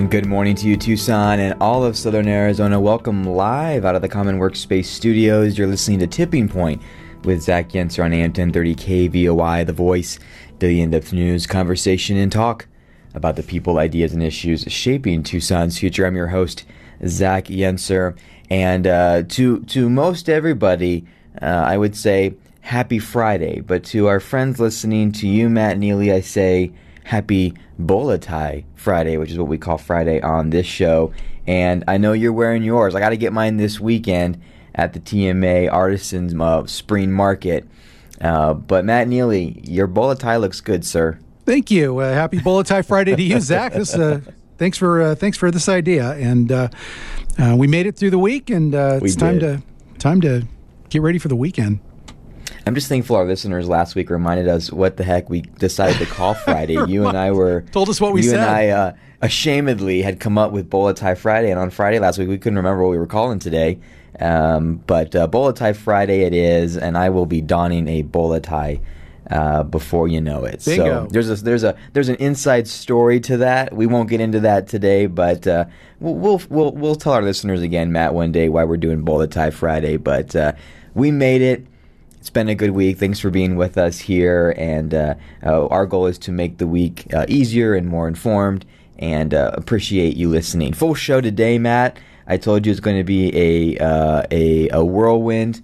And good morning to you, Tucson and all of Southern Arizona. Welcome live out of the Common Workspace Studios. You're listening to Tipping Point with Zach Yenser on AM 1030 KVOI, The Voice, daily in-depth news, conversation, and talk about the people, ideas, and issues shaping Tucson's future. I'm your host, Zach Yenser, and uh, to to most everybody, uh, I would say Happy Friday. But to our friends listening, to you, Matt Neely, I say Happy Bolo Tie Friday, which is what we call Friday on this show. And I know you're wearing yours. I got to get mine this weekend at the TMA Artisans uh, Spring Market. Uh, but Matt Neely, your bolo tie looks good, sir. Thank you. Uh, happy Bolo Tie Friday to you, Zach. This, uh, thanks for uh, thanks for this idea, and uh, uh, we made it through the week, and uh, it's time to time to get ready for the weekend. I'm just thankful our listeners last week reminded us what the heck we decided to call Friday. you and I were told us what we said. you said. and I uh, ashamedly had come up with Bolo Tie Friday, and on Friday last week we couldn't remember what we were calling today. Um, but uh, Bolo Tie Friday it is, and I will be donning a bolo tie uh, before you know it. Bingo. So there's a there's a there's an inside story to that. We won't get into that today, but uh, we'll, we'll we'll tell our listeners again, Matt, one day why we're doing Bolo Tie Friday. But uh, we made it. It's been a good week. Thanks for being with us here, and uh, uh, our goal is to make the week uh, easier and more informed. And uh, appreciate you listening. Full show today, Matt. I told you it's going to be a uh, a, a whirlwind.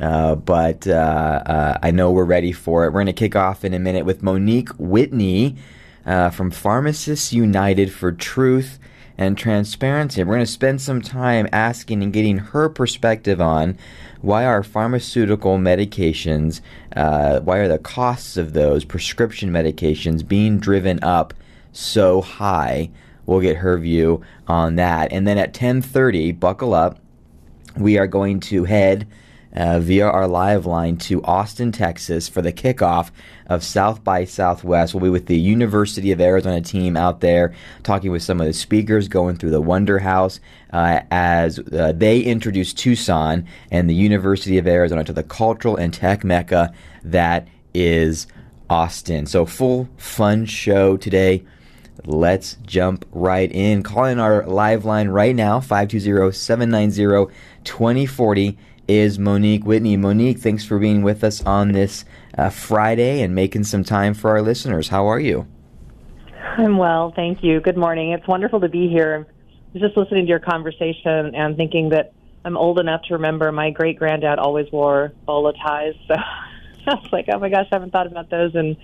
Uh, but I know we're ready for it. We're going to kick off in a minute with Monique Whitney from Pharmacists United for Truth and Transparency. We're going to spend some time asking and getting her perspective on why are pharmaceutical medications, uh, why are the costs of those prescription medications being driven up so high? We'll get her view on that. And then at 10:30, buckle up. We are going to head uh, via our live line to Austin, Texas for the kickoff of South by Southwest. We'll be with the University of Arizona team out there talking with some of the speakers, going through the Wonder House uh, as uh, they introduce Tucson and the University of Arizona to the cultural and tech mecca that is Austin. So, full fun show today. Let's jump right in. Call in our live line right now, 520 790 2040 is Monique Whitney. Monique, thanks for being with us on this uh, Friday and making some time for our listeners. How are you? I'm well, thank you. Good morning. It's wonderful to be here. I was just listening to your conversation and thinking that I'm old enough to remember my great granddad always wore bolo ties. So I was like, oh my gosh, I haven't thought about those in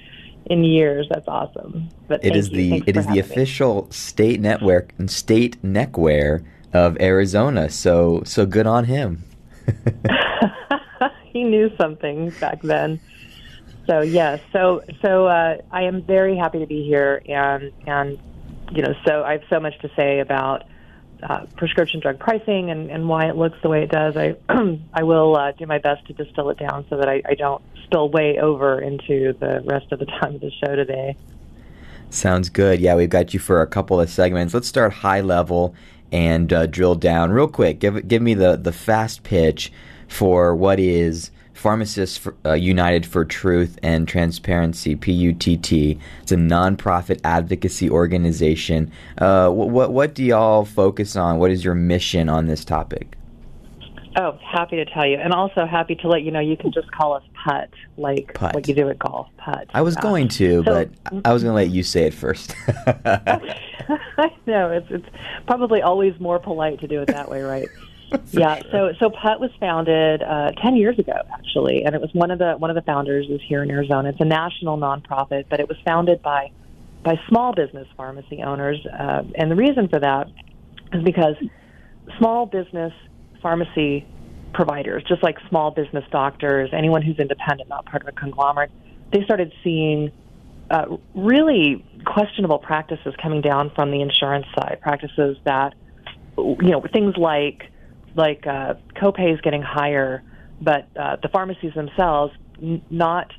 in years. That's awesome. But it is the it the having me. official state network and state neckwear of Arizona. So so good on him. he knew something back then. So yes, so so uh, I am very happy to be here, and and you know, so I have so much to say about uh, prescription drug pricing and, and why it looks the way it does. I I will uh, do my best to distill it down so that I, I don't spill way over into the rest of the time of the show today. Sounds good. Yeah, we've got you for a couple of segments. Let's start high level and uh, drill down real quick. Give give me the the fast pitch for what is Pharmacists for, uh, United for Truth and Transparency (PUTT). It's a nonprofit advocacy organization. Uh, what, what what do y'all focus on? What is your mission on this topic? Oh, happy to tell you, and also happy to let you know you can just call us Putt, like Putt. what you do at golf. Putt. I was Yeah. going to, So- but I was going to let you say it first. I know it's it's probably always more polite to do it that way, right? yeah. So so Putt was founded uh, ten years ago, actually, and it was one of the one of the founders is here in Arizona. It's a national nonprofit, but it was founded by by small business pharmacy owners, uh, and the reason for that is because small business pharmacy providers, just like small business doctors, anyone who's independent, not part of a conglomerate, they started seeing uh, really questionable practices coming down from the insurance side. Practices that, you know, things like like uh, copays getting higher, but uh, the pharmacies themselves n- not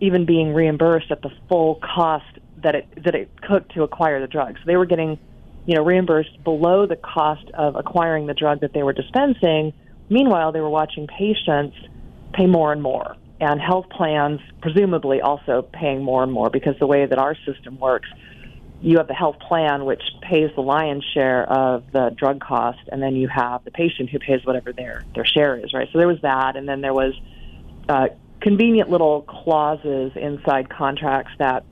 even being reimbursed at the full cost that it that it took to acquire the drugs. They were getting, you know, reimbursed below the cost of acquiring the drug that they were dispensing. Meanwhile, they were watching patients pay more and more, and health plans presumably also paying more and more because the way that our system works, you have the health plan, which pays the lion's share of the drug cost, and then you have the patient who pays whatever their their share is, right? So there was that, and then there was uh, convenient little clauses inside contracts that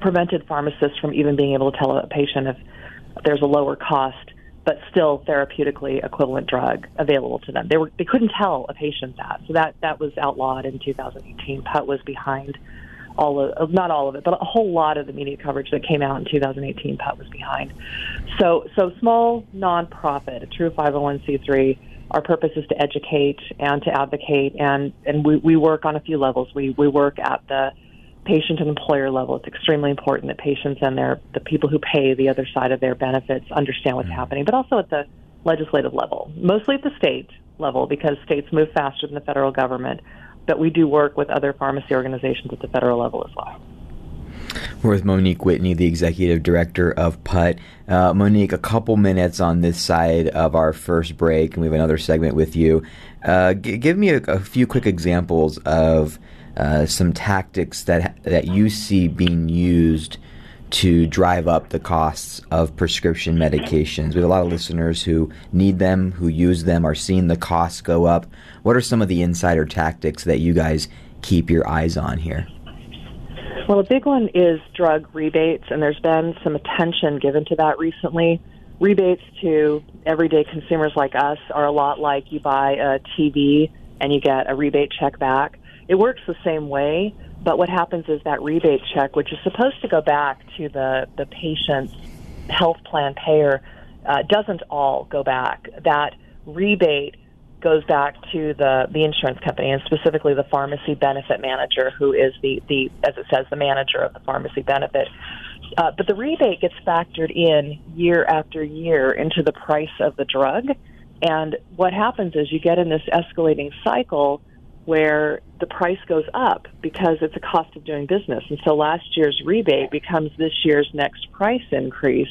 prevented pharmacists from even being able to tell a patient if there's a lower cost but still therapeutically equivalent drug available to them. They were they couldn't tell a patient that, so that that was outlawed in 2018. PUTT was behind all of not all of it, but a whole lot of the media coverage that came out in 2018. PUTT was behind. So so small nonprofit, a true 501c3. Our purpose is to educate and to advocate, and and we, we work on a few levels. We we work at the patient and employer level. It's extremely important that patients and their the people who pay the other side of their benefits understand what's mm-hmm. happening, but also at the legislative level, mostly at the state level because states move faster than the federal government. But we do work with other pharmacy organizations at the federal level as well. We're with Monique Whitney, the executive director of PUTT. Uh, Monique, a couple minutes on this side of our first break, and we have another segment with you. Uh, g- give me a, a, few quick examples of uh, some tactics that that you see being used to drive up the costs of prescription medications. We have a lot of listeners who need them, who use them, are seeing the costs go up. What are some of the insider tactics that you guys keep your eyes on here? Well, a big one is drug rebates, and there's been some attention given to that recently. Rebates to everyday consumers like us are a lot like you buy a TV and you get a rebate check back. It works the same way, but what happens is that rebate check, which is supposed to go back to the, the patient's health plan payer, uh, doesn't all go back. That rebate goes back to the, the insurance company and specifically the pharmacy benefit manager, who is the, the as it says, the manager of the pharmacy benefit. Uh, but the rebate gets factored in year after year into the price of the drug. And what happens is you get in this escalating cycle where the price goes up because it's a cost of doing business. And so last year's rebate becomes this year's next price increase.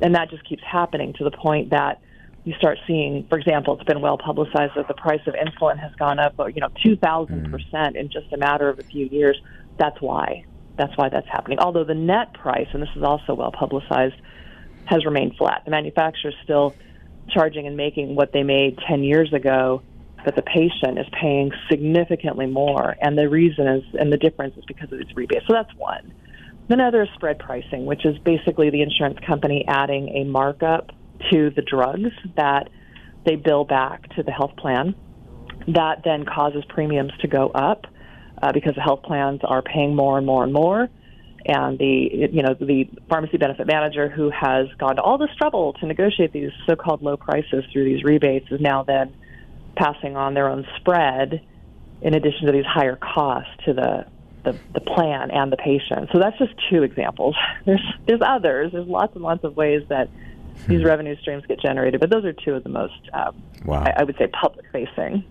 And that just keeps happening to the point that you start seeing, for example, it's been well publicized that the price of insulin has gone up, you know, 2,000% mm. in just a matter of a few years. That's why. That's why that's happening. Although the net price, and this is also well publicized, has remained flat. The manufacturer's still charging and making what they made 10 years ago but the patient is paying significantly more. And the reason is, and the difference is because of these rebates. So that's one. Then other is spread pricing, which is basically the insurance company adding a markup to the drugs that they bill back to the health plan. That then causes premiums to go up uh, because the health plans are paying more and more and more. And the you know the pharmacy benefit manager who has gone to all this trouble to negotiate these so-called low prices through these rebates is now then passing on their own spread in addition to these higher costs to the, the, the plan and the patient. So that's just two examples. There's there's others. There's lots and lots of ways that these hmm. revenue streams get generated, but those are two of the most, um, wow. I, I would say, public facing.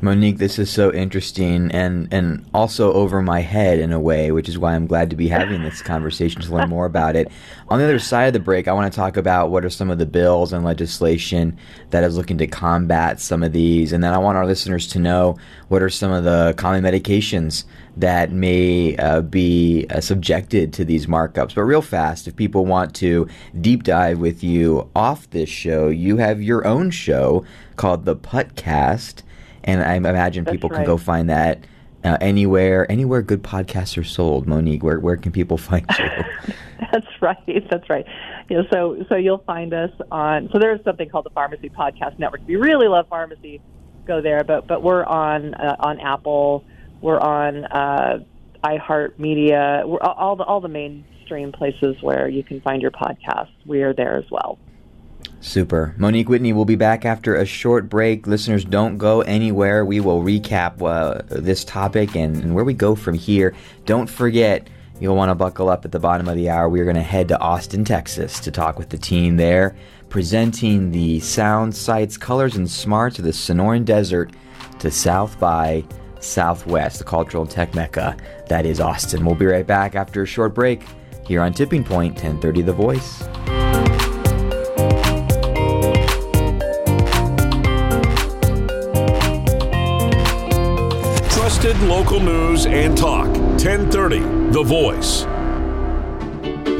Monique, this is so interesting and, and also over my head in a way, which is why I'm glad to be having this conversation to learn more about it. On the other side of the break, I want to talk about what are some of the bills and legislation that is looking to combat some of these. And then I want our listeners to know what are some of the common medications that may uh, be uh, subjected to these markups. But real fast, if people want to deep dive with you off this show, you have your own show called the Putcast and I imagine That's people right. can go find that uh, anywhere anywhere good podcasts are sold. Monique, where where can people find you? That's right. That's right. You know, so so you'll find us on. So there's something called the Pharmacy Podcast Network. If you really love pharmacy, go there. But but we're on uh, on Apple. We're on uh, iHeartMedia. We're all the all the mainstream places where you can find your podcasts. We are there as well. Super. Monique Whitney will be back after a short break. Listeners, don't go anywhere. We will recap uh, this topic and, and where we go from here. Don't forget, you'll want to buckle up at the bottom of the hour. We are going to head to Austin, Texas to talk with the team there, presenting the sound, sights, colors, and smarts of the Sonoran Desert to South by Southwest, the cultural tech mecca that is Austin. We'll be right back after a short break here on Tipping Point 1030 The Voice. Local news and talk. 1030 The Voice.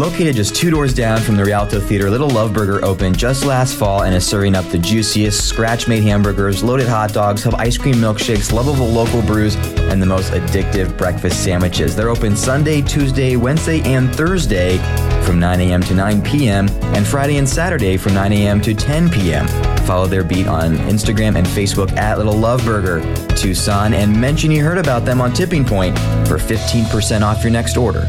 Located just two doors down from the Rialto Theater, Little Love Burger opened just last fall and is serving up the juiciest scratch made hamburgers, loaded hot dogs, have ice cream milkshakes, lovable local brews, and the most addictive breakfast sandwiches. They're open Sunday, Tuesday, Wednesday, and Thursday from 9 a.m. to 9 p.m., and Friday and Saturday from 9 a.m. to 10 p.m. Follow their beat on Instagram and Facebook at Little Love Burger Tucson and mention you heard about them on Tipping Point for 15% off your next order.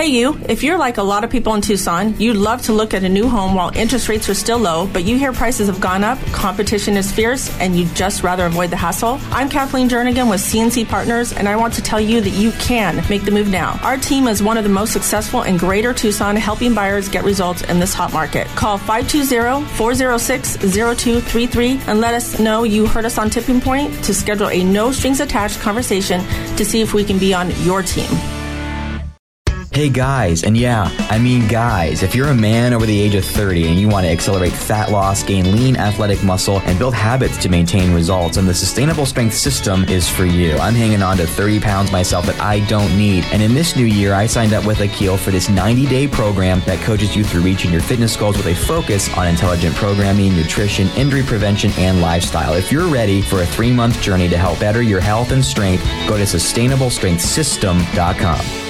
Hey, you, if you're like a lot of people in Tucson, you'd love to look at a new home while interest rates are still low, but you hear prices have gone up, competition is fierce, and you'd just rather avoid the hassle. I'm Kathleen Jernigan with CNC Partners, and I want to tell you that you can make the move now. Our team is one of the most successful in Greater Tucson, helping buyers get results in this hot market. Call 520 406 0233 and let us know you heard us on Tipping Point to schedule a no strings attached conversation to see if we can be on your team. Hey guys, and yeah, I mean guys, if you're a man over the age of 30 and you want to accelerate fat loss, gain lean athletic muscle, and build habits to maintain results, and the Sustainable Strength System is for you. I'm hanging on to 30 pounds myself that I don't need. And in this new year, I signed up with Akil for this 90 day program that coaches you through reaching your fitness goals with a focus on intelligent programming, nutrition, injury prevention, and lifestyle. If you're ready for a three month journey to help better your health and strength, go to sustainablestrengthsystem.com.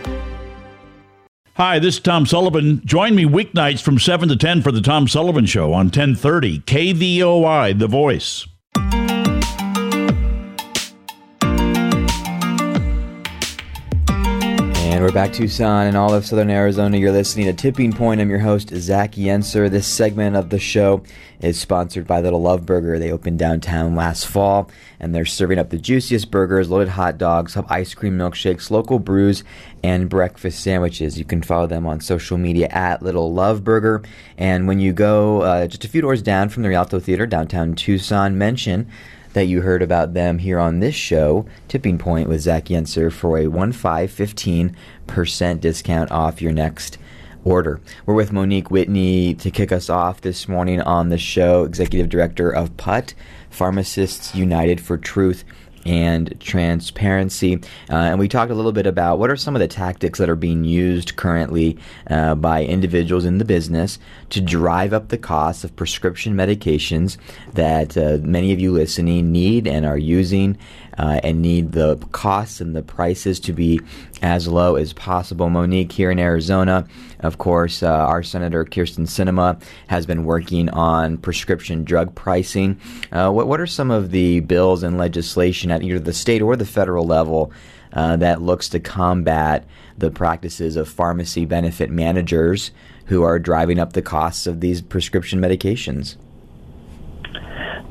Hi, this is Tom Sullivan. Join me weeknights from 7 to 10 for the Tom Sullivan Show on 1030 KVOI, The Voice. And we're back Tucson and all of Southern Arizona. You're listening to Tipping Point. I'm your host, Zach Yenser. This segment of the show is sponsored by Little Love Burger. They opened downtown last fall, and they're serving up the juiciest burgers, loaded hot dogs, have ice cream milkshakes, local brews, and breakfast sandwiches. You can follow them on social media at Little Love Burger. And when you go uh, just a few doors down from the Rialto Theater, downtown Tucson, mention that you heard about them here on this show, Tipping Point with Zach Yenser, for a 1 5 15% discount off your next order. We're with Monique Whitney to kick us off this morning on the show, Executive Director of PUTT, Pharmacists United for Truth and transparency. Uh, and we talked a little bit about what are some of the tactics that are being used currently uh, by individuals in the business to drive up the cost of prescription medications that uh, many of you listening need and are using uh, and need the costs and the prices to be as low as possible. Monique, here in Arizona, of course, uh, our Senator Kyrsten Sinema has been working on prescription drug pricing. Uh, what, what are some of the bills and legislation at either the state or the federal level uh, that looks to combat the practices of pharmacy benefit managers who are driving up the costs of these prescription medications?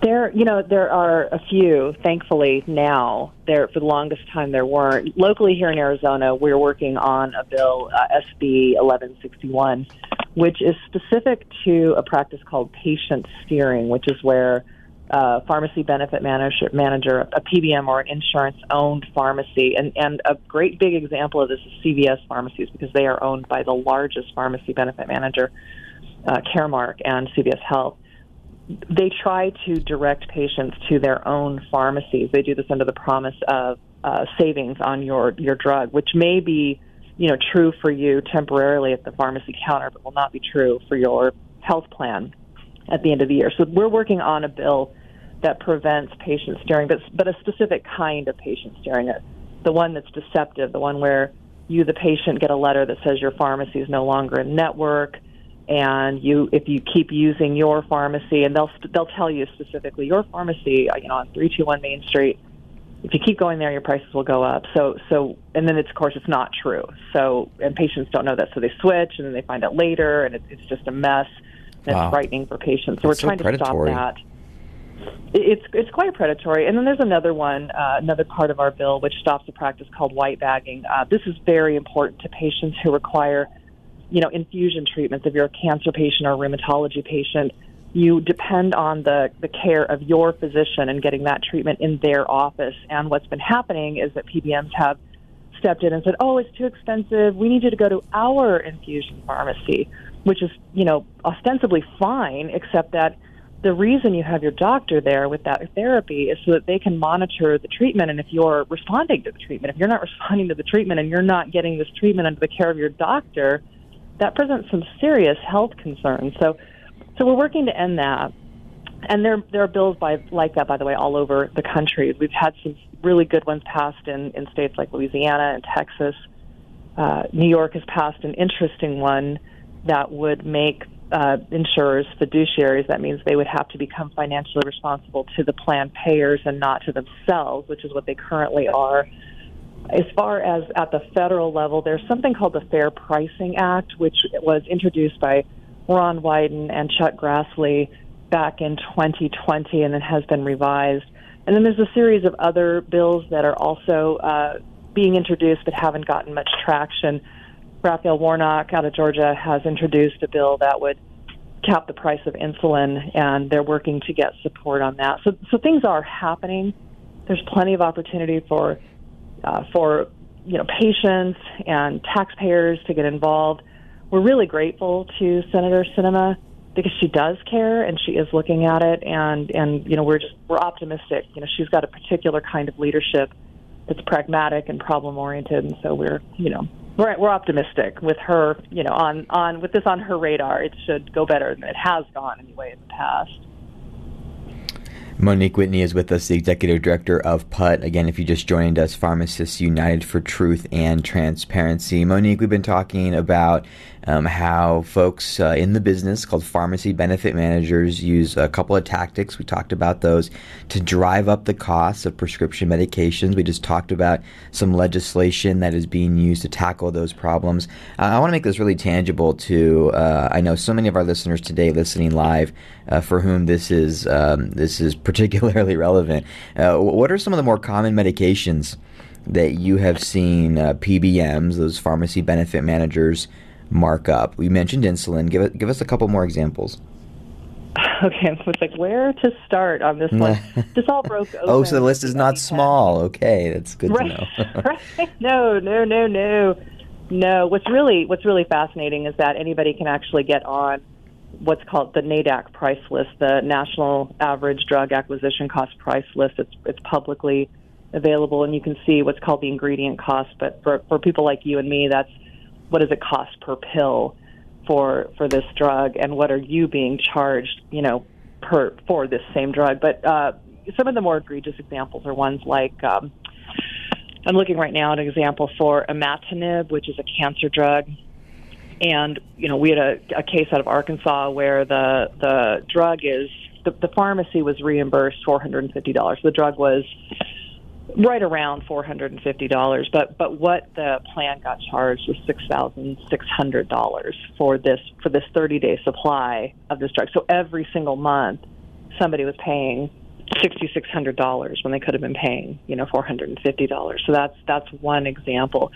There, you know, there are a few. Thankfully, now there for the longest time there weren't. Locally here in Arizona, we're working on a bill, uh, SB 1161, which is specific to a practice called patient steering, which is where uh, pharmacy benefit manager, manager, a PBM or an insurance owned pharmacy. And, and a great big example of this is CVS pharmacies because they are owned by the largest pharmacy benefit manager, uh, Caremark and CVS Health. They try to direct patients to their own pharmacies. They do this under the promise of uh, savings on your, your drug, which may be you know true for you temporarily at the pharmacy counter, but will not be true for your health plan at the end of the year. So we're working on a bill that prevents patient steering, but but a specific kind of patient steering, it the one that's deceptive, the one where you, the patient, get a letter that says your pharmacy is no longer in network, and you, if you keep using your pharmacy, and they'll they'll tell you specifically your pharmacy, uh, you know, on three two one Main Street. If you keep going there, your prices will go up. So, so, and then it's of course it's not true. So, and patients don't know that, so they switch, and then they find out later, and it, it's just a mess. And wow. It's frightening for patients. So That's we're trying so to stop that it's it's quite predatory. And then there's another one, uh, another part of our bill which stops a practice called white bagging. Uh, this is very important to patients who require, you know, infusion treatments. If you're a cancer patient or a rheumatology patient, you depend on the the care of your physician and getting that treatment in their office. And what's been happening is that PBMs have stepped in and said, "Oh, it's too expensive. We need you to go to our infusion pharmacy," which is, you know, ostensibly fine, except that the reason you have your doctor there with that therapy is so that they can monitor the treatment. And if you're responding to the treatment, if you're not responding to the treatment and you're not getting this treatment under the care of your doctor, that presents some serious health concerns. So, so we're working to end that. And there, there are bills by, like that, by the way, all over the country. We've had some really good ones passed in, in states like Louisiana and Texas. Uh, New York has passed an interesting one that would make uh, insurers fiduciaries. That means they would have to become financially responsible to the plan payers and not to themselves, which is what they currently are. As far as at the federal level, there's something called the Fair Pricing Act, which was introduced by Ron Wyden and Chuck Grassley back in 2020 and then has been revised. And then there's a series of other bills that are also uh, being introduced but haven't gotten much traction. Raphael Warnock out of Georgia has introduced a bill that would cap the price of insulin, and they're working to get support on that. So, so things are happening. There's plenty of opportunity for uh, for you know patients and taxpayers to get involved. We're really grateful to Senator Sinema because she does care and she is looking at it, and and you know we're just we're optimistic. You know she's got a particular kind of leadership that's pragmatic and problem oriented, and so we're you know we're we're optimistic with her, you know, on on with this on her radar. It should go better than it has gone anyway in the past. Monique Whitney is with us, the executive director of PUTT. Again, if you just joined us, Pharmacists United for Truth and Transparency. Monique, we've been talking about um, how folks uh, in the business called pharmacy benefit managers use a couple of tactics. We talked about those to drive up the costs of prescription medications. We just talked about some legislation that is being used to tackle those problems. Uh, I want to make this really tangible to, uh, I know so many of our listeners today listening live uh, for whom this is, um, this is particularly relevant. Uh, what are some of the more common medications that you have seen uh, PBMs, those pharmacy benefit managers, markup. We mentioned insulin. Give it, give us a couple more examples. Okay, so it's like where to start on this one. this all broke open. oh, so the list is not small. Okay, that's good right. to know. right? No, no, no, no, no. What's really what's really fascinating is that anybody can actually get on what's called the NADAC price list, the National Average Drug Acquisition Cost Price List. It's it's publicly available, and you can see what's called the ingredient cost. But for for people like you and me, that's what does it cost per pill for for this drug, and what are you being charged, you know, per for this same drug? But uh, some of the more egregious examples are ones like. Um, I'm looking right now at an example for imatinib, which is a cancer drug. And you know, we had a, a case out of Arkansas where the the drug is the, the pharmacy was reimbursed four hundred and fifty dollars. The drug was right around four hundred and fifty dollars. But but what the plan got charged was six thousand six hundred dollars for this for this thirty day supply of this drug. So every single month, somebody was paying sixty six hundred dollars when they could have been paying you know four hundred and fifty dollars. So that's that's one example.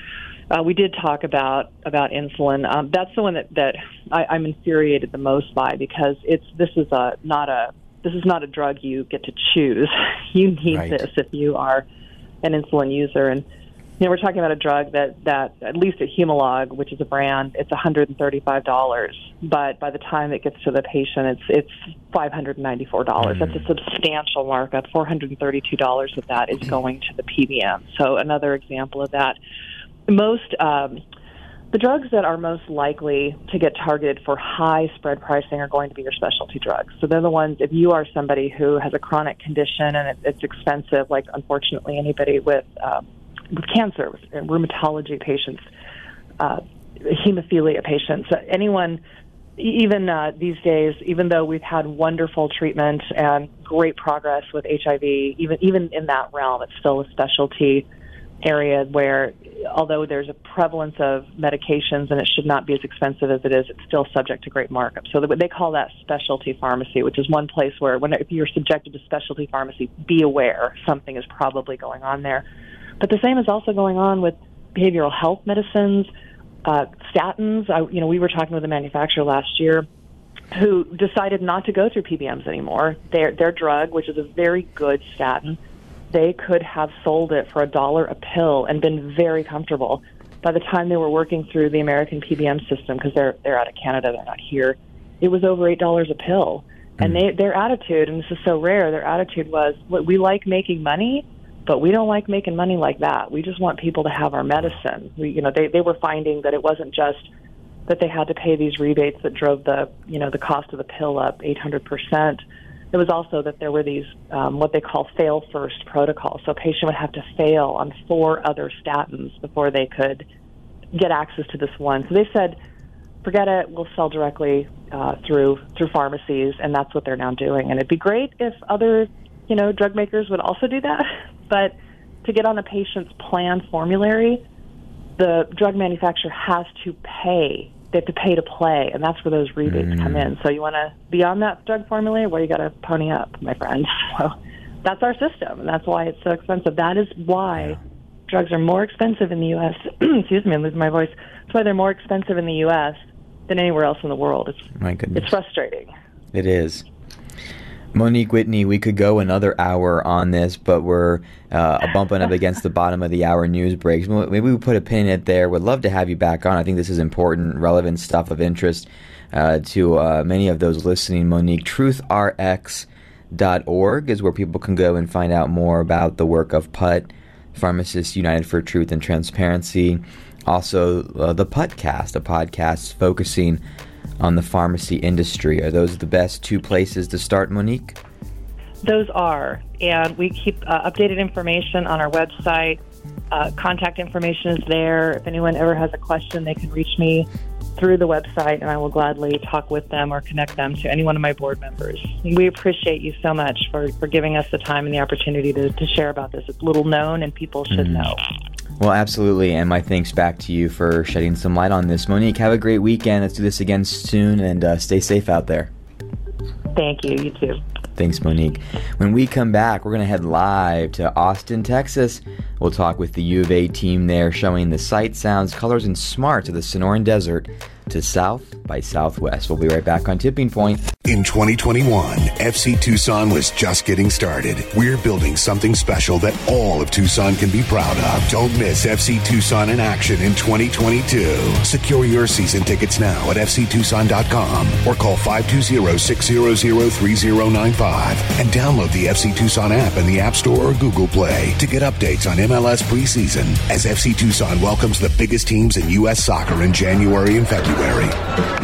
Uh, we did talk about about insulin. Um, that's the one that that I, I'm infuriated the most by because it's this is a not a this is not a drug you get to choose. you need right. this if you are an insulin user. And you know, we're talking about a drug that that at least at Humalog, which is a brand, it's $135. But by the time it gets to the patient, it's it's $594. Mm. That's a substantial markup. $432 of that is going to the PBM. So another example of that. Most um, the drugs that are most likely to get targeted for high spread pricing are going to be your specialty drugs. So they're the ones, if you are somebody who has a chronic condition and it's expensive, like unfortunately anybody with, um, with cancer, rheumatology patients, uh, hemophilia patients, uh, anyone, even uh, these days, even though we've had wonderful treatment and great progress with HIV, even even in that realm, it's still a specialty area where, although there's a prevalence of medications and it should not be as expensive as it is, it's still subject to great markup. So they call that specialty pharmacy, which is one place where, when if you're subjected to specialty pharmacy, be aware something is probably going on there. But the same is also going on with behavioral health medicines, uh, statins. I, you know, we were talking with a manufacturer last year who decided not to go through PBMs anymore. Their their drug, which is a very good statin they could have sold it for a dollar a pill and been very comfortable. By the time they were working through the American PBM system, because they're they're out of Canada, they're not here, it was over eight dollars a pill. And hmm. they their attitude, and this is so rare, their attitude was, "We like making money, but we don't like making money like that. We just want people to have our medicine." We, you know, they they were finding that it wasn't just that they had to pay these rebates that drove the you know the cost of the pill up 800 percent it was also that there were these um, what they call fail first protocols. So a patient would have to fail on four other statins before they could get access to this one. So they said, forget it, we'll sell directly uh, through through pharmacies, and that's what they're now doing. And it'd be great if other you know drug makers would also do that, but to get on a patient's plan formulary, the drug manufacturer has to pay they have to pay to play, and that's where those rebates mm. come in. So you want to be on that drug formula, where you got to pony up, my friend. So that's our system, and that's why it's so expensive. That is why yeah. drugs are more expensive in the U.S. Excuse me, I'm losing my voice. That's why they're more expensive in the U.S. than anywhere else in the world. It's my goodness, it's frustrating. It is. Monique Whitney, we could go another hour on this, but we're uh, bumping up against the bottom of the hour news breaks. Maybe we put a pin in it there. Would love to have you back on. I think this is important, relevant stuff of interest uh, to uh, many of those listening. Monique, truthrx.org is where people can go and find out more about the work of PUTT, Pharmacists United for Truth and Transparency. Also, uh, the PUTcast, a podcast focusing on the pharmacy industry. Are those the best two places to start, Monique? Those are. And we keep uh, updated information on our website. Uh, contact information is there. If anyone ever has a question, they can reach me through the website, and I will gladly talk with them or connect them to any one of my board members. We appreciate you so much for, for giving us the time and the opportunity to, to share about this. It's little known, and people should mm. know. Well, absolutely. And my thanks back to you for shedding some light on this. Monique, have a great weekend. Let's do this again soon and uh, stay safe out there. Thank you. You too. Thanks, Monique. When we come back, we're going to head live to Austin, Texas. We'll talk with the U of A team there, showing the sights, sounds, colors, and smarts of the Sonoran Desert to South by Southwest. We'll be right back on Tipping Point. In 2021, FC Tucson was just getting started. We're building something special that all of Tucson can be proud of. Don't miss FC Tucson in action in 2022. Secure your season tickets now at fctucson.com or call 520-600-3095 and download the FC Tucson app in the App Store or Google Play to get updates on MLS preseason as FC Tucson welcomes the biggest teams in U.S. soccer in January and February.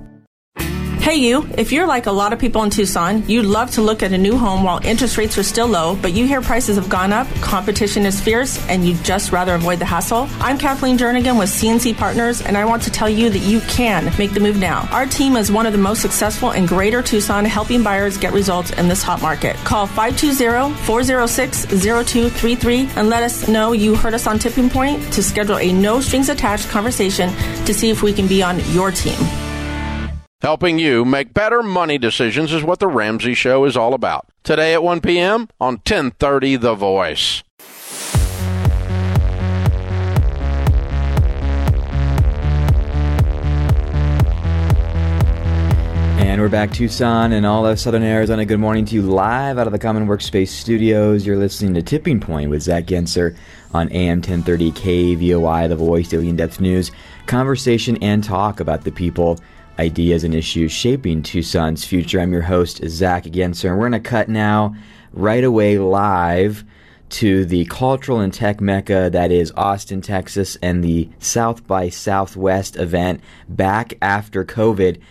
Hey, you, if you're like a lot of people in Tucson, you'd love to look at a new home while interest rates are still low, but you hear prices have gone up, competition is fierce, and you'd just rather avoid the hassle. I'm Kathleen Jernigan with CNC Partners, and I want to tell you that you can make the move now. Our team is one of the most successful in Greater Tucson, helping buyers get results in this hot market. Call 520 406 0233 and let us know you heard us on Tipping Point to schedule a no strings attached conversation to see if we can be on your team. Helping you make better money decisions is what the Ramsey Show is all about. Today at 1 p.m. on 1030 The Voice. And we're back, Tucson and all of Southern Arizona. Good morning to you live out of the Common Workspace Studios. You're listening to Tipping Point with Zach Yenser on AM 1030 KVOI, The Voice, Daily In-Depth News. Conversation and talk about the people ideas and issues shaping Tucson's future. I'm your host, Zach Yenser, and we're going to cut now, right away, live to the cultural and tech mecca that is Austin, Texas, and the South by Southwest event back after COVID.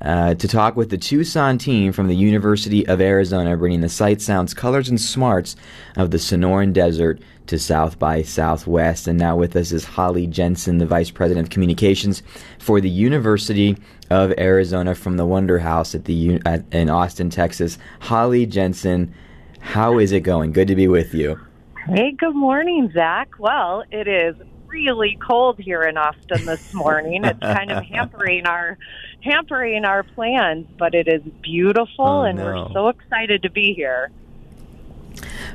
Uh, to talk with the Tucson team from the University of Arizona, bringing the sight, sounds, colors, and smarts of the Sonoran Desert to South by Southwest. And now with us is Holly Jensen, the Vice President of Communications for the University of Arizona from the Wonder House at the at, in Austin, Texas. Holly Jensen, how is it going? Good to be with you. Hey, good morning, Zach. Well, it is really cold here in Austin this morning. it's kind of hampering our hampering our plans, but it is beautiful, oh, and no. we're so excited to be here.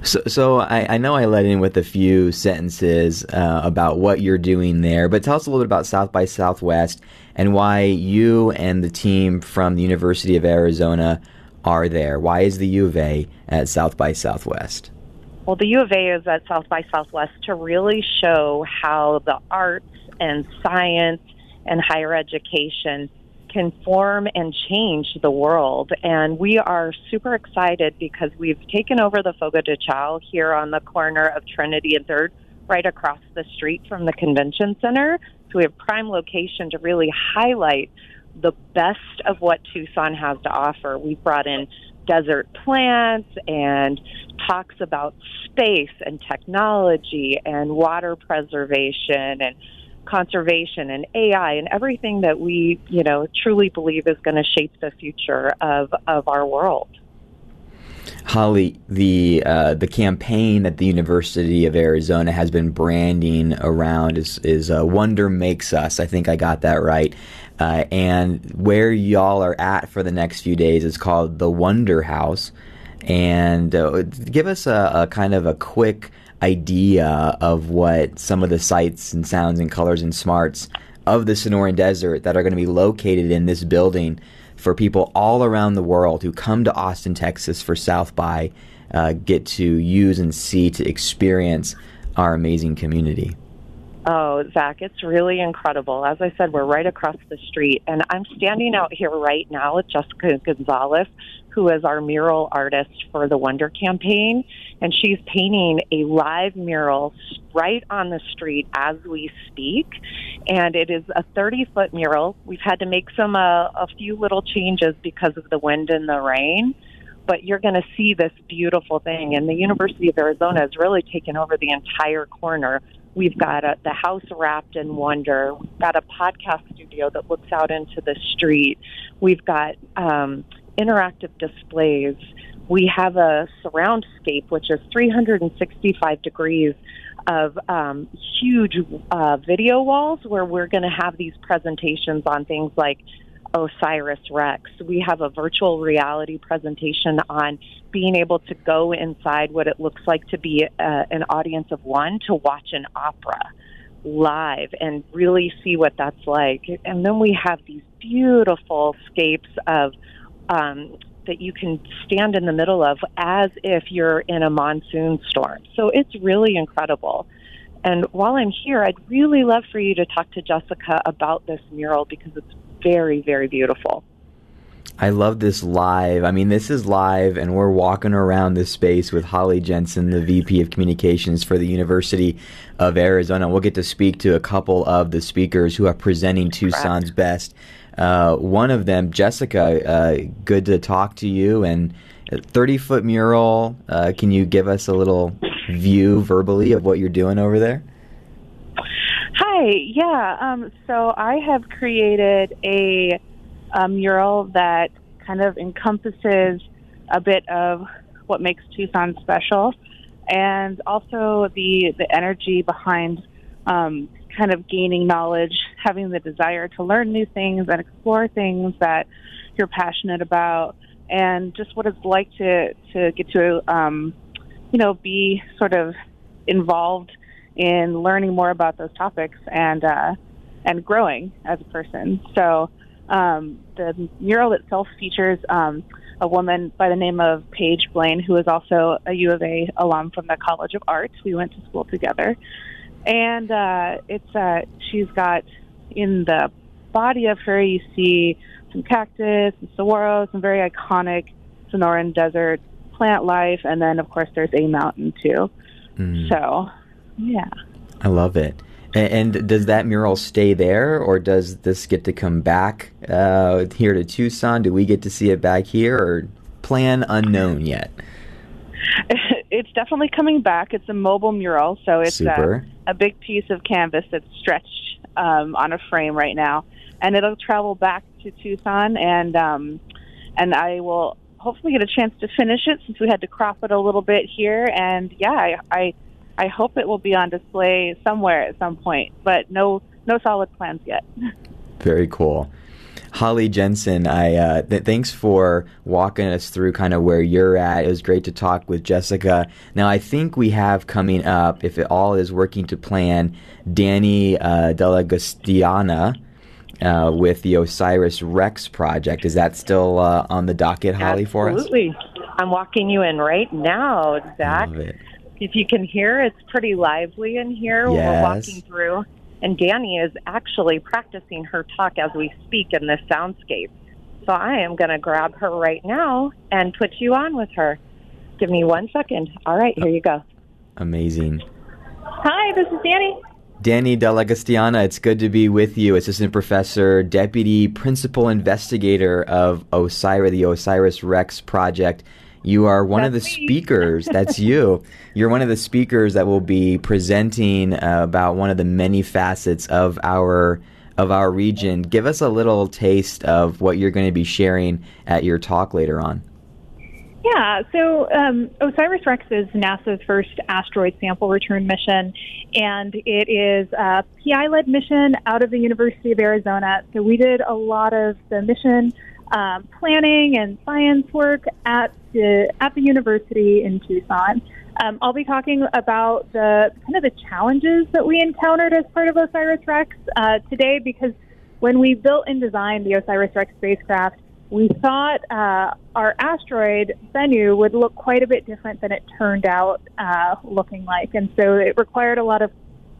So, so I, I, know I led in with a few sentences uh, about what you're doing there, but tell us a little bit about South by Southwest and why you and the team from the University of Arizona are there. Why is the U of A at South by Southwest? Well, the U of A is at South by Southwest to really show how the arts and science and higher education can form and change the world. And we are super excited because we've taken over the Fogo de Chao here on the corner of Trinity and Third, right across the street from the convention center. So we have prime location to really highlight the best of what Tucson has to offer. We've brought in desert plants and talks about space and technology and water preservation and conservation and AI and everything that we, you know, truly believe is going to shape the future of, of our world. Holly, the uh, the campaign that the University of Arizona has been branding around is is uh, "Wonder Makes Us." I think I got that right. Uh, and where y'all are at for the next few days is called the Wonder House. And uh, give us a, a kind of a quick idea of what some of the sights and sounds and colors and smarts of the Sonoran Desert that are going to be located in this building for people all around the world who come to Austin, Texas for South by uh, get to use and see to experience our amazing community. Oh, Zach, it's really incredible. As I said, we're right across the street, and I'm standing out here right now with Jessica Gonzalez, who is our mural artist for the Wonder campaign, and she's painting a live mural right on the street as we speak. And it is a 30 foot mural. We've had to make some uh, a few little changes because of the wind and the rain. But you're going to see this beautiful thing, and the University of Arizona has really taken over the entire corner We've got a, the house wrapped in wonder. We've got a podcast studio that looks out into the street. We've got um, interactive displays. We have a surroundscape, which is 365 degrees of um, huge uh, video walls where we're going to have these presentations on things like Osiris Rex. We have a virtual reality presentation on being able to go inside what it looks like to be uh, an audience of one to watch an opera live and really see what that's like. And then we have these beautiful scapes of um, that you can stand in the middle of as if you're in a monsoon storm. So it's really incredible. And while I'm here, I'd really love for you to talk to Jessica about this mural because it's very, very beautiful. I love this live. I mean, this is live, and we're walking around this space with Holly Jensen, the VP of Communications for the University of Arizona. We'll get to speak to a couple of the speakers who are presenting Tucson's best Uh, one of them, Jessica, uh, good to talk to you. And 30 foot mural, uh, can you give us a little view verbally of what you're doing over there? Hi, yeah. Um, so I have created a, a mural that kind of encompasses a bit of what makes Tucson special and also the, the energy behind um, kind of gaining knowledge, having the desire to learn new things and explore things that you're passionate about, and just what it's like to to get to um, you know be sort of involved in learning more about those topics and uh, and growing as a person. So um, the mural itself features um, a woman by the name of Paige Blaine, who is also a U of A alum from the College of Arts. We went to school together, and uh, it's uh, she's got in the body of her you see some cactus, some saguaro, some very iconic Sonoran desert plant life, and then of course there's a mountain too. Mm. So, yeah, I love it. And, does that mural stay there, or does this get to come back uh, here to Tucson? Do we get to see it back here, or plan unknown yet? It's definitely coming back. It's a mobile mural, so it's a, a, big piece of canvas that's stretched um, on a frame right now, and it'll travel back to Tucson, and um, and I will hopefully get a chance to finish it since we had to crop it a little bit here. And yeah, I, I I hope it will be on display somewhere at some point, but no no solid plans yet. Very cool. Holly Jensen, I uh, th- thanks for walking us through kind of where you're at. It was great to talk with Jessica. Now, I think we have coming up, if it all is working to plan, Dani uh, DellaGiustina uh, with the Osiris Rex project. Is that still uh, on the docket, Holly, Absolutely. for us? Absolutely. I'm walking you in right now, Zach if you can hear, it's pretty lively in here. Yes. We're walking through, and Dani is actually practicing her talk as we speak in this soundscape. So I am going to grab her right now and put you on with her. Give me one second. All right, here you go. Amazing. Hi, this is Dani. Dani DellaGiustina, it's good to be with you, assistant professor, deputy principal investigator of Osiris, the Osiris Rex project you are one that's of the me. speakers. That's you. You're one of the speakers that will be presenting uh, about one of the many facets of our of our region. Give us a little taste of what you're going to be sharing at your talk later on. Yeah, so um, OSIRIS REx is NASA's first asteroid sample return mission, and it is a PI led mission out of the University of Arizona. So we did a lot of the mission um, planning and science work at at the university in Tucson. Um, I'll be talking about the kind of the challenges that we encountered as part of OSIRIS REx uh, today, because when we built and designed the OSIRIS REx spacecraft, we thought uh, our asteroid Bennu would look quite a bit different than it turned out uh, looking like, and so it required a lot of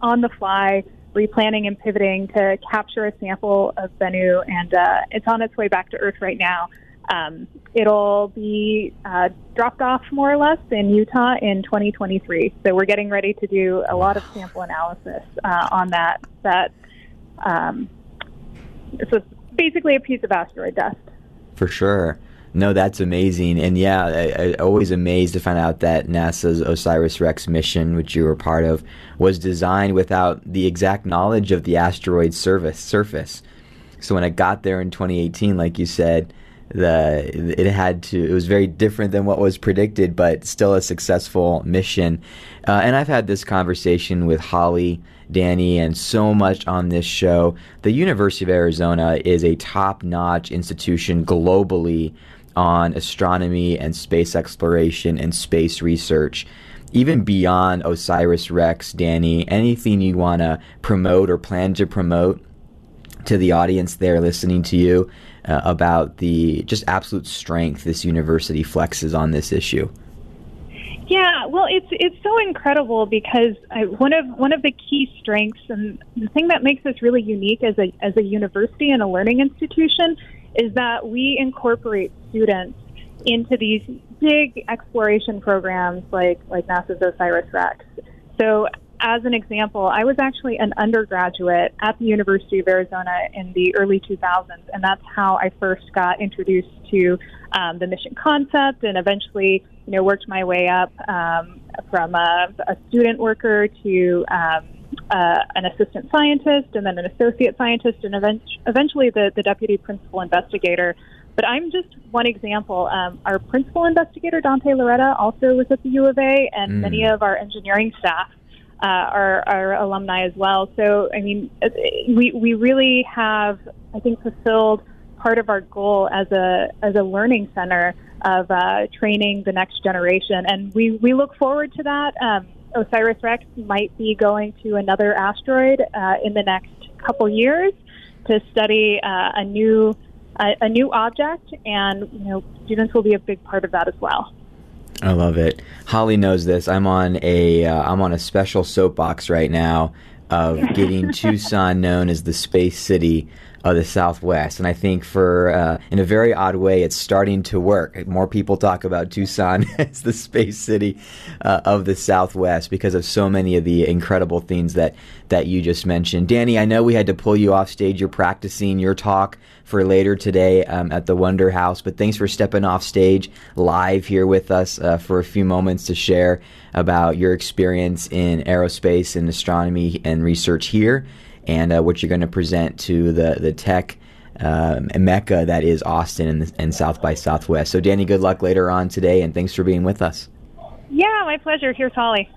on the fly replanning and pivoting to capture a sample of Bennu, and uh, it's on its way back to Earth right now. Um, it'll be uh, dropped off more or less in Utah in 2023. So we're getting ready to do a lot of sample analysis uh, on that. That um, so basically a piece of asteroid dust. For sure. No, that's amazing. And yeah, I, I, always amazed to find out that NASA's OSIRIS REx mission, which you were part of, was designed without the exact knowledge of the asteroid surface. surface. So when it got there in 2018, like you said, the it had to it was very different than what was predicted, but still a successful mission. Uh, and I've had this conversation with Holly, Dani, and so much on this show. The University of Arizona is a top-notch institution globally on astronomy and space exploration and space research. Even beyond OSIRIS REx, Dani, anything you want to promote or plan to promote to the audience there listening to you uh, about the just absolute strength this university flexes on this issue? Yeah, well, it's it's so incredible because I, one of one of the key strengths and the thing that makes us really unique as a as a university and a learning institution is that we incorporate students into these big exploration programs like like NASA's OSIRIS REx. So as an example, I was actually an undergraduate at the University of Arizona in the early 2000s, and that's how I first got introduced to um, the mission concept, and eventually, you know, worked my way up um, from a, a, student worker to um, uh, an assistant scientist, and then an associate scientist, and event- eventually the, the deputy principal investigator. But I'm just one example. Um, our principal investigator, Dante Lauretta, also was at the U of A, and mm. many of our engineering staff uh, are, are alumni as well. So, I mean, we, we really have, I think, fulfilled part of our goal as a, as a learning center of uh, training the next generation. And we, we look forward to that. Um, OSIRIS REx might be going to another asteroid uh, in the next couple years to study uh, a new a, a new object, and you know, students will be a big part of that as well. I love it. Holly knows this. I'm on a am uh, on a special soapbox right now of getting Tucson known as the space city of the Southwest. And I think for, uh, in a very odd way, it's starting to work. More people talk about Tucson as the space city uh, of the Southwest because of so many of the incredible things that, that you just mentioned. Dani, I know we had to pull you off stage. You're practicing your talk for later today um, at the Wonder House, but thanks for stepping off stage live here with us uh, for a few moments to share about your experience in aerospace and astronomy and research here and uh, what you're going to present to the the tech um, mecca that is Austin and, and South by Southwest. So, Dani, good luck later on today, and thanks for being with us. Yeah, my pleasure. Here's Holly.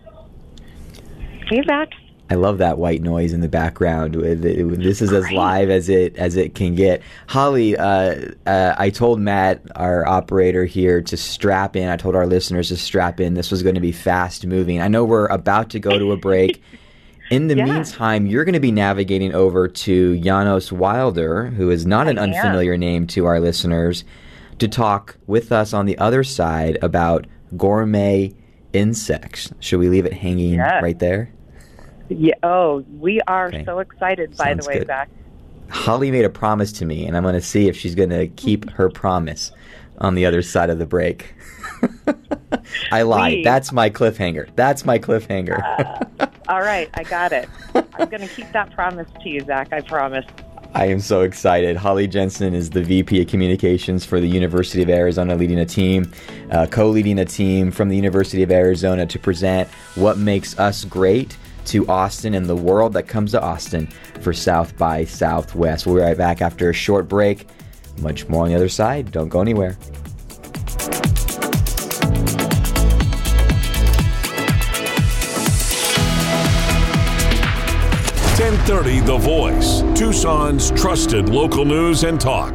Hey, Zach. I love that white noise in the background. This is as live as it as it can get. Holly, uh, uh, I told Matt, our operator here, to strap in. I told our listeners to strap in. This was going to be fast moving. I know we're about to go to a break. In the yeah. meantime, you're going to be navigating over to Janos Wilder, who is not I an unfamiliar am. name to our listeners, to talk with us on the other side about gourmet insects. Should we leave it hanging yes. right there? Yeah. Oh, we are okay. so excited. By Sounds the way, good. Zach. Holly made a promise to me, and I'm going to see if she's going to keep her promise on the other side of the break. I lied. We, That's my cliffhanger. That's my cliffhanger. uh, all right, I got it. I'm going to keep that promise to you, Zach. I promise. I am so excited. Holly Jensen is the VP of Communications for the University of Arizona, leading a team, uh, co leading a team from the University of Arizona to present what makes us great to Austin and the world that comes to Austin for South by Southwest. We'll be right back after a short break. Much more on the other side. Don't go anywhere. 1030 The Voice, Tucson's trusted local news and talk.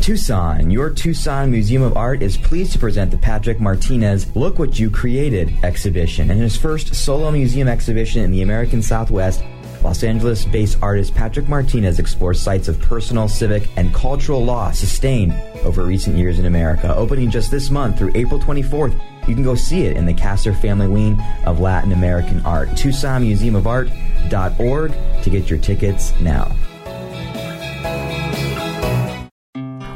Tucson, your Tucson Museum of Art is pleased to present the Patrick Martinez Look What You Created exhibition and his first solo museum exhibition in the American Southwest. Los Angeles based artist Patrick Martinez explores sites of personal, civic, and cultural loss sustained over recent years in America. Opening just this month through April 24th, you can go see it in the Kasser Family Wing of Latin American Art. TucsonMuseumofArt.org to get your tickets now.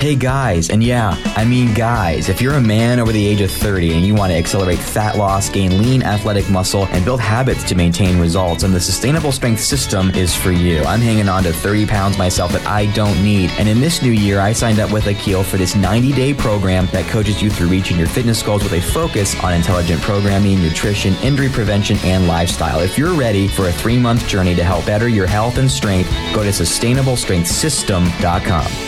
Hey guys, and yeah, I mean guys, if you're a man over the age of 30 and you want to accelerate fat loss, gain lean athletic muscle, and build habits to maintain results, then the Sustainable Strength System is for you. I'm hanging on to 30 pounds myself that I don't need. And in this new year, I signed up with Akil for this 90 day program that coaches you through reaching your fitness goals with a focus on intelligent programming, nutrition, injury prevention, and lifestyle. If you're ready for a three month journey to help better your health and strength, go to sustainablestrengthsystem.com.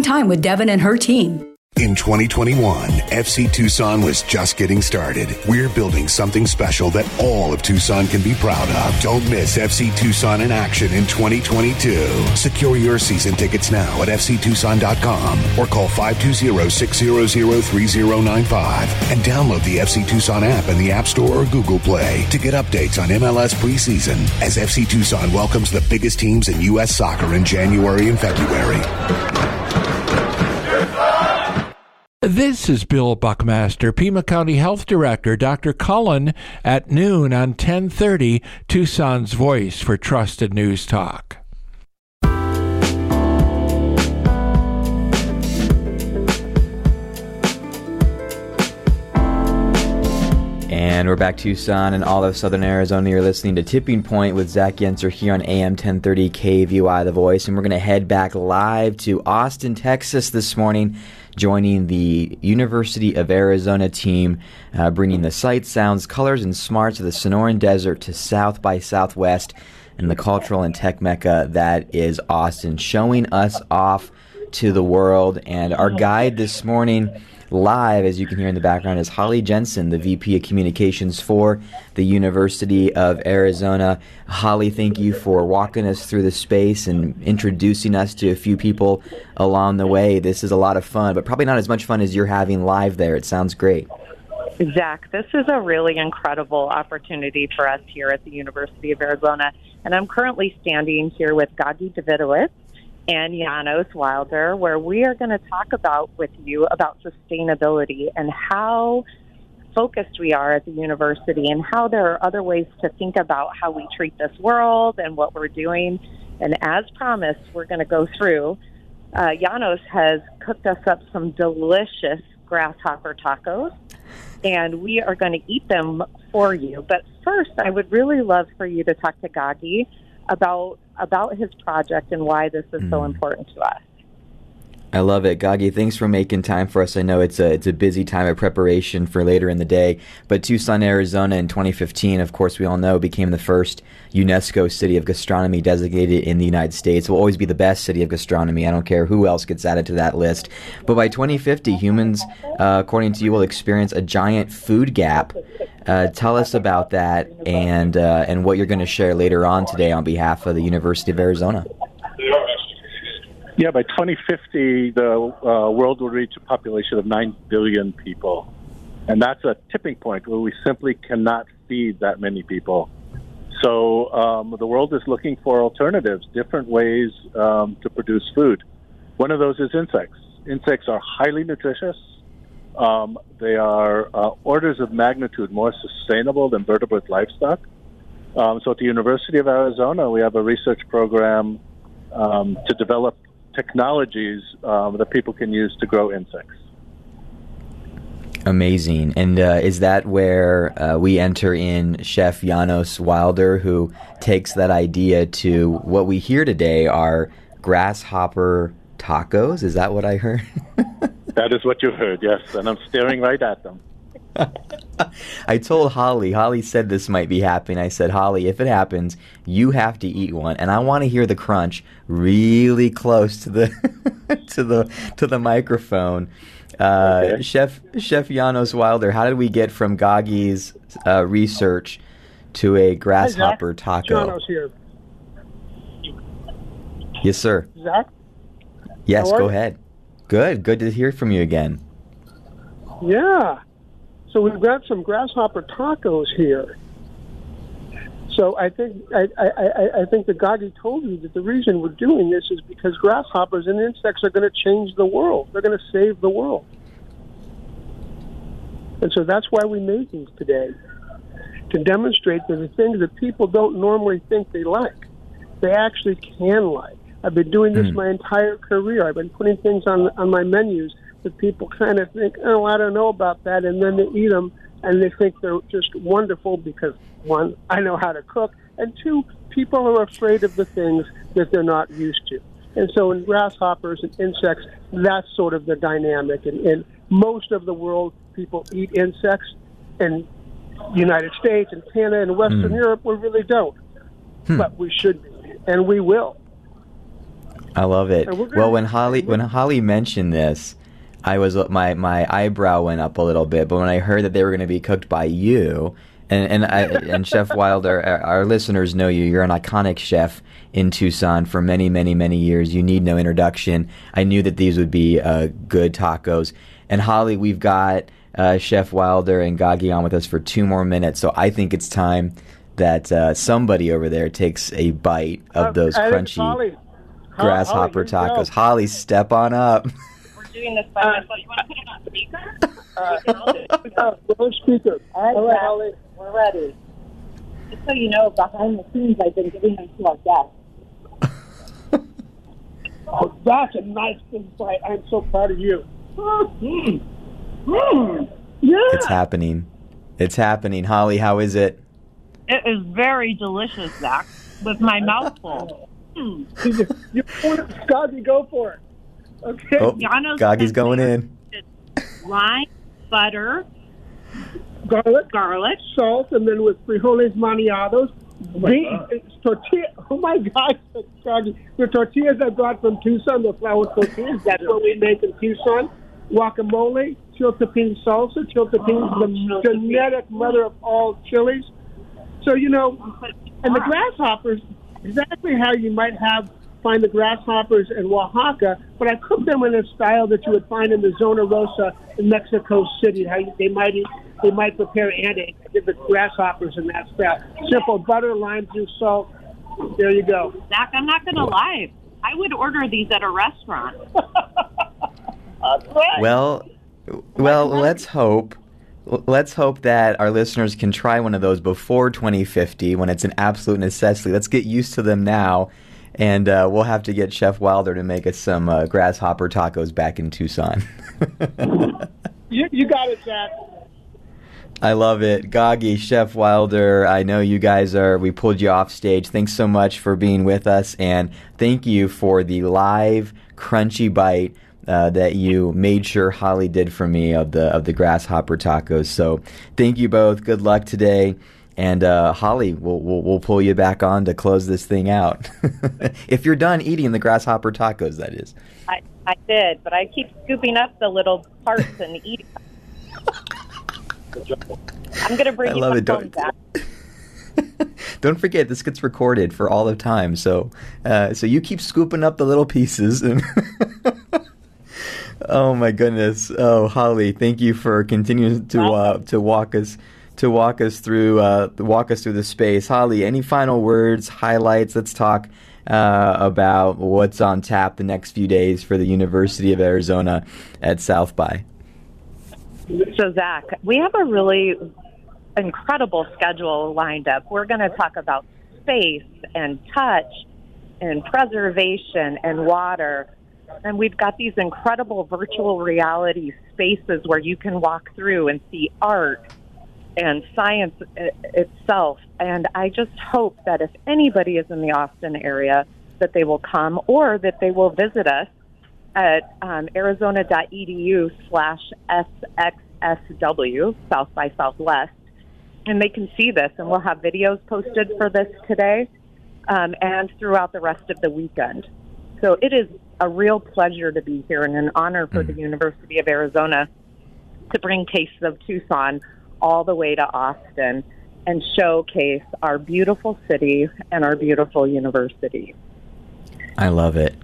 time with Devin and her team. In 2021, FC Tucson was just getting started. We're building something special that all of Tucson can be proud of. Don't miss FC Tucson in action in 2022. Secure your season tickets now at fctucson.com or call 520-600-3095 and download the FC Tucson app in the App Store or Google Play to get updates on MLS preseason as FC Tucson welcomes the biggest teams in U.S. soccer in January and February. This is Bill Buckmaster, Pima County Health Director, Dr. Cullen at noon on 1030, Tucson's Voice for Trusted News Talk. And we're back Tucson and all of Southern Arizona. You're listening to Tipping Point with Zach Yenser here on AM 1030 KVOI The Voice. And we're going to head back live to Austin, Texas this morning joining the University of Arizona team, uh, bringing the sights, sounds, colors, and smarts of the Sonoran Desert to South by Southwest and the cultural and tech mecca that is Austin, showing us off to the world. And our guide this morning live, as you can hear in the background, is Holly Jensen, the VP of Communications for the University of Arizona. Holly, thank you for walking us through the space and introducing us to a few people along the way. This is a lot of fun, but probably not as much fun as you're having live there. It sounds great. Zach, this is a really incredible opportunity for us here at the University of Arizona. And I'm currently standing here with Goggy Davidowitz, and Janos Wilder, where we are going to talk about with you about sustainability and how focused we are at the university and how there are other ways to think about how we treat this world and what we're doing. And as promised, we're going to go through. Uh, Janos has cooked us up some delicious grasshopper tacos, and we are going to eat them for you. But first, I would really love for you to talk to Goggy about about his project and why this is mm. so important to us. I love it, Goggy. Thanks for making time for us. I know it's a it's a busy time of preparation for later in the day. But Tucson, Arizona, in 2015, of course, we all know became the first UNESCO City of Gastronomy designated in the United States. Will always be the best city of gastronomy. I don't care who else gets added to that list. But by 2050, humans, uh, according to you, will experience a giant food gap. Uh, tell us about that and uh, and what you're going to share later on today on behalf of the University of Arizona. Yeah, by 2050, the uh, world will reach a population of 9 billion people. And that's a tipping point where we simply cannot feed that many people. So um, the world is looking for alternatives, different ways um, to produce food. One of those is insects. Insects are highly nutritious. Um, they are uh, orders of magnitude more sustainable than vertebrate livestock. Um, so at the University of Arizona, we have a research program um, to develop technologies um, that people can use to grow insects. Amazing. And uh, is that where uh, we enter in Chef Janos Wilder, who takes that idea to what we hear today are grasshopper tacos? Is that what I heard? that is what you heard, yes. And I'm staring right at them. I told Holly, Holly said this might be happening. I said, Holly, if it happens, you have to eat one. And I want to hear the crunch really close to the to the to the microphone. Uh, okay. Chef Chef Janos Wilder, how did we get from Goggy's uh, research to a grasshopper taco? Janos here. Yes, sir. Zach? Yes, go ahead. Good. Good to hear from you again. Yeah. So we've got some grasshopper tacos here. So I think I, I, I think the Goggy told you that the reason we're doing this is because grasshoppers and insects are going to change the world. They're going to save the world, and so that's why we made these today to demonstrate that the things that people don't normally think they like, they actually can like. I've been doing this Mm. my entire career. I've been putting things on on my menus that people kind of think, oh, I don't know about that, and then they eat them and they think they're just wonderful because one, I know how to cook, and two, people are afraid of the things that they're not used to. And so in grasshoppers and insects, that's sort of the dynamic. And in most of the world, people eat insects. In the United States and Canada and Western Hmm. Europe, we really don't. Hmm. But we should be, and we will. I love it. And we're gonna- Well, when Holly when Holly mentioned this, I was my my eyebrow went up a little bit. But when I heard that they were going to be cooked by you, and and I, and Chef Wilder, our, our listeners know you. You're an iconic chef in Tucson for many many many years. You need no introduction. I knew that these would be uh, good tacos. And Holly, we've got uh, Chef Wilder and Goggy on with us for two more minutes. So I think it's time that uh, somebody over there takes a bite of those I crunchy Holly- grasshopper Holly, tacos. Holly, step on up. We're doing this by myself. You want to put it on speaker? Uh, we're on speaker. All right, Jack. Holly, we're ready. Just so you know, behind the scenes, I've been giving them to our guests. Oh, that's a nice insight. I'm so proud of you. Mm. Mm. Yeah. It's happening. It's happening. Holly, how is it? It is very delicious, Zach, with my mouth full. Mm. you want it, Scott, you go for it. Okay. Oh, Janos Goggy's going in. Lime, butter, garlic, garlic, salt, and then with frijoles maneados. the it's tortilla. Oh my God, Scotty. the tortillas I brought from Tucson, the flour tortillas. That's what we make in Tucson. Guacamole, chiltepin salsa. Chiltepin is the genetic mother of all chilies. So you know, and the grasshoppers, exactly how you might have find the grasshoppers in Oaxaca, but I cook them in a style that you would find in the Zona Rosa in Mexico City. How you, they might eat, they might prepare ante. I did the grasshoppers in that style. Simple butter, lime juice, salt. There you go. Zach, I'm not going to lie. I would order these at a restaurant. Well, well, let's hope. Let's hope that our listeners can try one of those before 2050 when it's an absolute necessity. Let's get used to them now, and uh, we'll have to get Chef Wilder to make us some uh, grasshopper tacos back in Tucson. You, you got it, Jack. I love it. Goggy, Chef Wilder, I know you guys are, we pulled you off stage. Thanks so much for being with us, and thank you for the live, crunchy bite. Uh, that you made sure Holly did for me of the of the grasshopper tacos. So thank you both. Good luck today, and uh, Holly, we'll, we'll we'll pull you back on to close this thing out. if you're done eating the grasshopper tacos, that is. I, I did, but I keep scooping up the little parts and eating. I'm going to bring I you love it. Don't- Zach. Don't forget, this gets recorded for all of time. So, uh, so you keep scooping up the little pieces. And oh my goodness! Oh, Holly, thank you for continuing to uh, to walk us to walk us through uh, walk us through the space. Holly, any final words, highlights? Let's talk uh, about what's on tap the next few days for the University of Arizona at South by. So, Zach, we have a really incredible schedule lined up. We're going to talk about space and touch and preservation and water. And we've got these incredible virtual reality spaces where you can walk through and see art and science itself. And I just hope that if anybody is in the Austin area, that they will come or that they will visit us at um, arizona.edu slash SXSW, South by Southwest. And they can see this, and we'll have videos posted for this today um, and throughout the rest of the weekend. So it is a real pleasure to be here and an honor for the University of Arizona to bring Tastes of Tucson all the way to Austin and showcase our beautiful city and our beautiful university. I love it.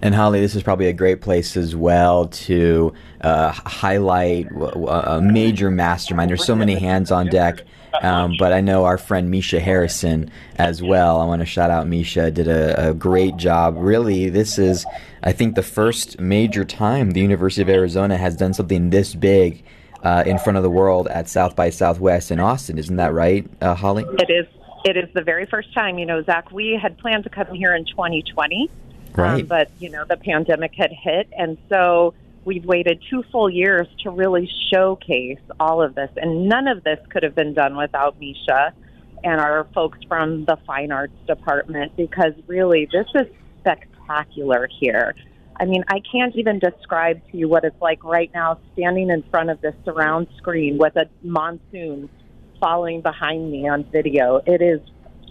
And Holly, this is probably a great place as well to uh, highlight a major mastermind. There's so many hands on deck, um, but I know our friend Misha Harrison as well. I want to shout out Misha. Did a, a great job. Really, this is, I think, the first major time the University of Arizona has done something this big uh, in front of the world at South by Southwest in Austin. Isn't that right, uh, Holly? It is. It is the very first time. You know, Zach, we had planned to come here in 2020, Right. Um, but you know, the pandemic had hit, and so we've waited two full years to really showcase all of this, and none of this could have been done without Misha and our folks from the fine arts department because really this is spectacular here. I mean, I can't even describe to you what it's like right now standing in front of this surround screen with a monsoon falling behind me on video. It is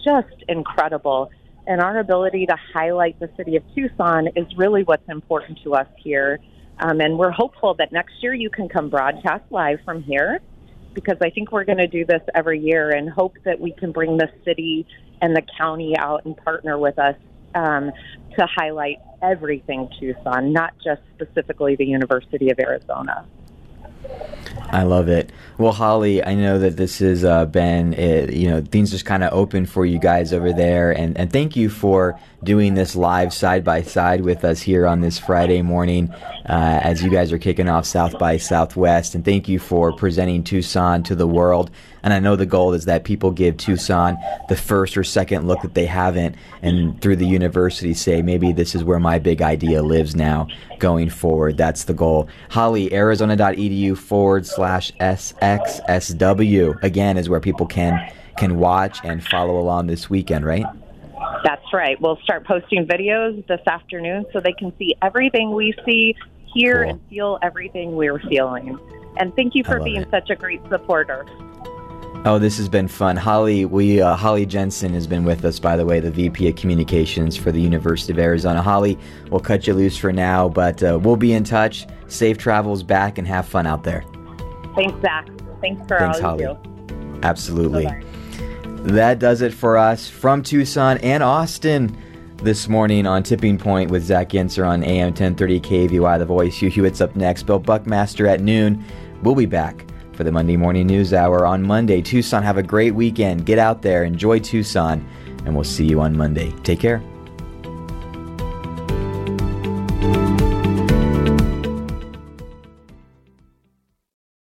just incredible. And our ability to highlight the city of Tucson is really what's important to us here. Um, and we're hopeful that next year you can come broadcast live from here because I think we're going to do this every year and hope that we can bring the city and the county out and partner with us um, to highlight everything Tucson, not just specifically the University of Arizona. I love it. Well, Holly, I know that this has uh, been, uh, you know, things just kind of open for you guys over there, and, and thank you for doing this live side by side with us here on this Friday morning uh, as you guys are kicking off South by Southwest, and thank you for presenting Tucson to the world. And I know the goal is that people give Tucson the first or second look that they haven't, and through the university say, maybe this is where my big idea lives now going forward. That's the goal. Holly, arizona.edu forward slash SXSW, again, is where people can can watch and follow along this weekend, right? That's right. We'll start posting videos this afternoon so they can see everything we see, hear, cool. and feel everything we're feeling. And thank you for being it. such a great supporter. Oh, this has been fun. Holly, we uh, Holly Jensen has been with us, by the way, the VP of Communications for the University of Arizona. Holly, we'll cut you loose for now, but uh, we'll be in touch. Safe travels back and have fun out there. Thanks, Zach. Thanks for Thanks, all Holly. you do. Absolutely. Bye-bye. That does it for us from Tucson and Austin this morning on Tipping Point with Zach Yenser on AM 1030 KVOI The Voice. Hugh Hewitt's up next. Bill Buckmaster at noon. We'll be back for the Monday Morning News Hour on Monday. Tucson, have a great weekend. Get out there, enjoy Tucson, and we'll see you on Monday. Take care.